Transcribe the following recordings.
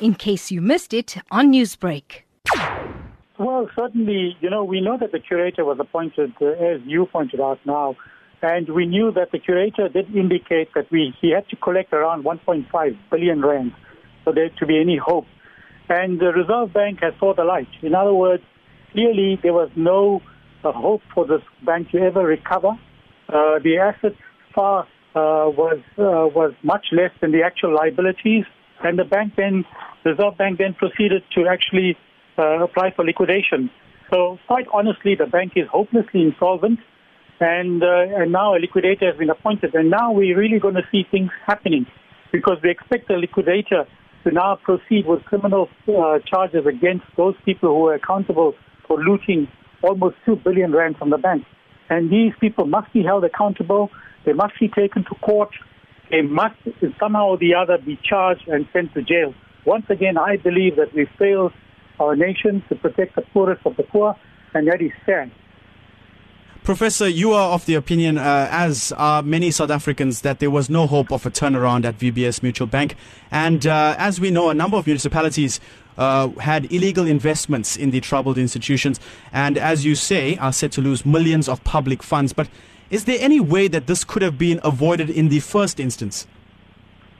in case you missed it on Newsbreak. Well, certainly, you know, we know that the curator was appointed, uh, as you pointed out now, and we knew that the curator did indicate that we he had to collect around 1.5 billion rand for there to be any hope. And the Reserve Bank has saw the light. In other words, clearly there was no uh, hope for this bank to ever recover. Uh, the assets far uh, was uh, was much less than the actual liabilities, and the bank then, Reserve Bank then proceeded to actually uh, apply for liquidation. So quite honestly, the bank is hopelessly insolvent, and uh, and now a liquidator has been appointed, and now we're really going to see things happening because we expect the liquidator to now proceed with criminal uh, charges against those people who are accountable for looting almost two billion rand from the bank, and these people must be held accountable. They must be taken to court. They must somehow or the other be charged and sent to jail. Once again, I believe that we failed our nation to protect the poorest of the poor, and that is sad. Professor, you are of the opinion, uh, as are many South Africans, that there was no hope of a turnaround at VBS Mutual Bank. And uh, as we know, a number of municipalities uh, had illegal investments in the troubled institutions, and as you say, are set to lose millions of public funds. But is there any way that this could have been avoided in the first instance?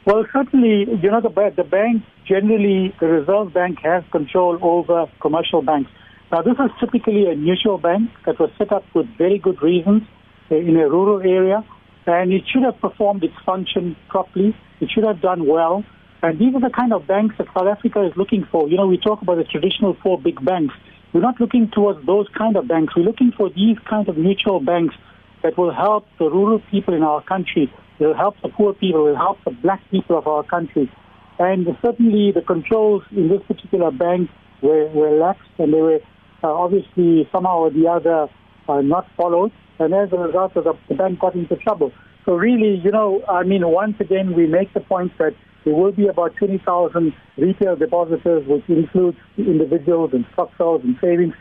Well, certainly, you know, the, the bank, generally, the Reserve Bank has control over commercial banks. Now, this is typically a mutual bank that was set up with very good reasons uh, in a rural area, and it should have performed its function properly. It should have done well. And these are the kind of banks that South Africa is looking for. You know, we talk about the traditional four big banks. We're not looking towards those kind of banks. We're looking for these kind of mutual banks that will help the rural people in our country, will help the poor people, will help the black people of our country. And certainly the controls in this particular bank were, were lax and they were obviously somehow or the other uh, not followed. And as a result, of the, bank got into trouble. So really, you know, I mean, once again, we make the point that there will be about 20,000 retail depositors, which includes individuals and stokvels and savings.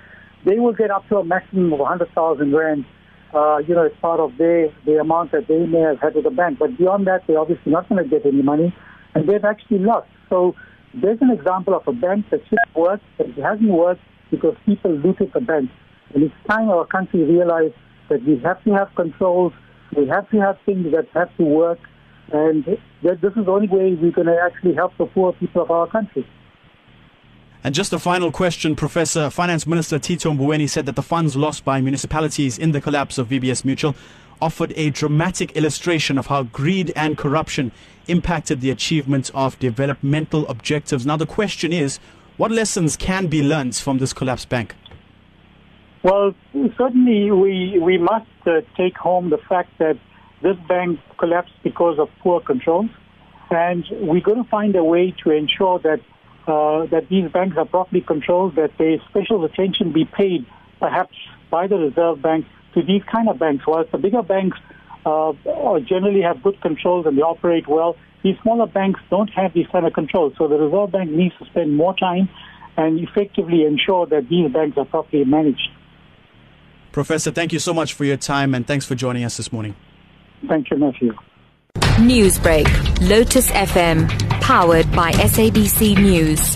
They will get up to a maximum of 100,000 rand uh, you know, as part of their, the amount that they may have had with the bank. But beyond that, they're obviously not going to get any money, and they've actually lost. So there's an example of a bank that should work, it hasn't worked because people looted the bank. And it's time our country realized that we have to have controls, we have to have things that have to work, and that this is the only way we're going to actually help the poor people of our country. And just a final question, Professor. Finance Minister Tito Mboweni said that the funds lost by municipalities in the collapse of VBS Mutual offered a dramatic illustration of how greed and corruption impacted the achievement of developmental objectives. Now, the question is what lessons can be learned from this collapsed bank? Well, certainly we, we must uh, take home the fact that this bank collapsed because of poor controls. And we're going to find a way to ensure that uh, that these banks are properly controlled, that there special attention be paid, perhaps by the Reserve Bank, to these kind of banks. Whilst the bigger banks uh, generally have good controls and they operate well, these smaller banks don't have these kind of controls. So the Reserve Bank needs to spend more time and effectively ensure that these banks are properly managed. Professor, thank you so much for your time and thanks for joining us this morning. Thank you, Matthew. Newsbreak, Lotus FM, powered by SABC News.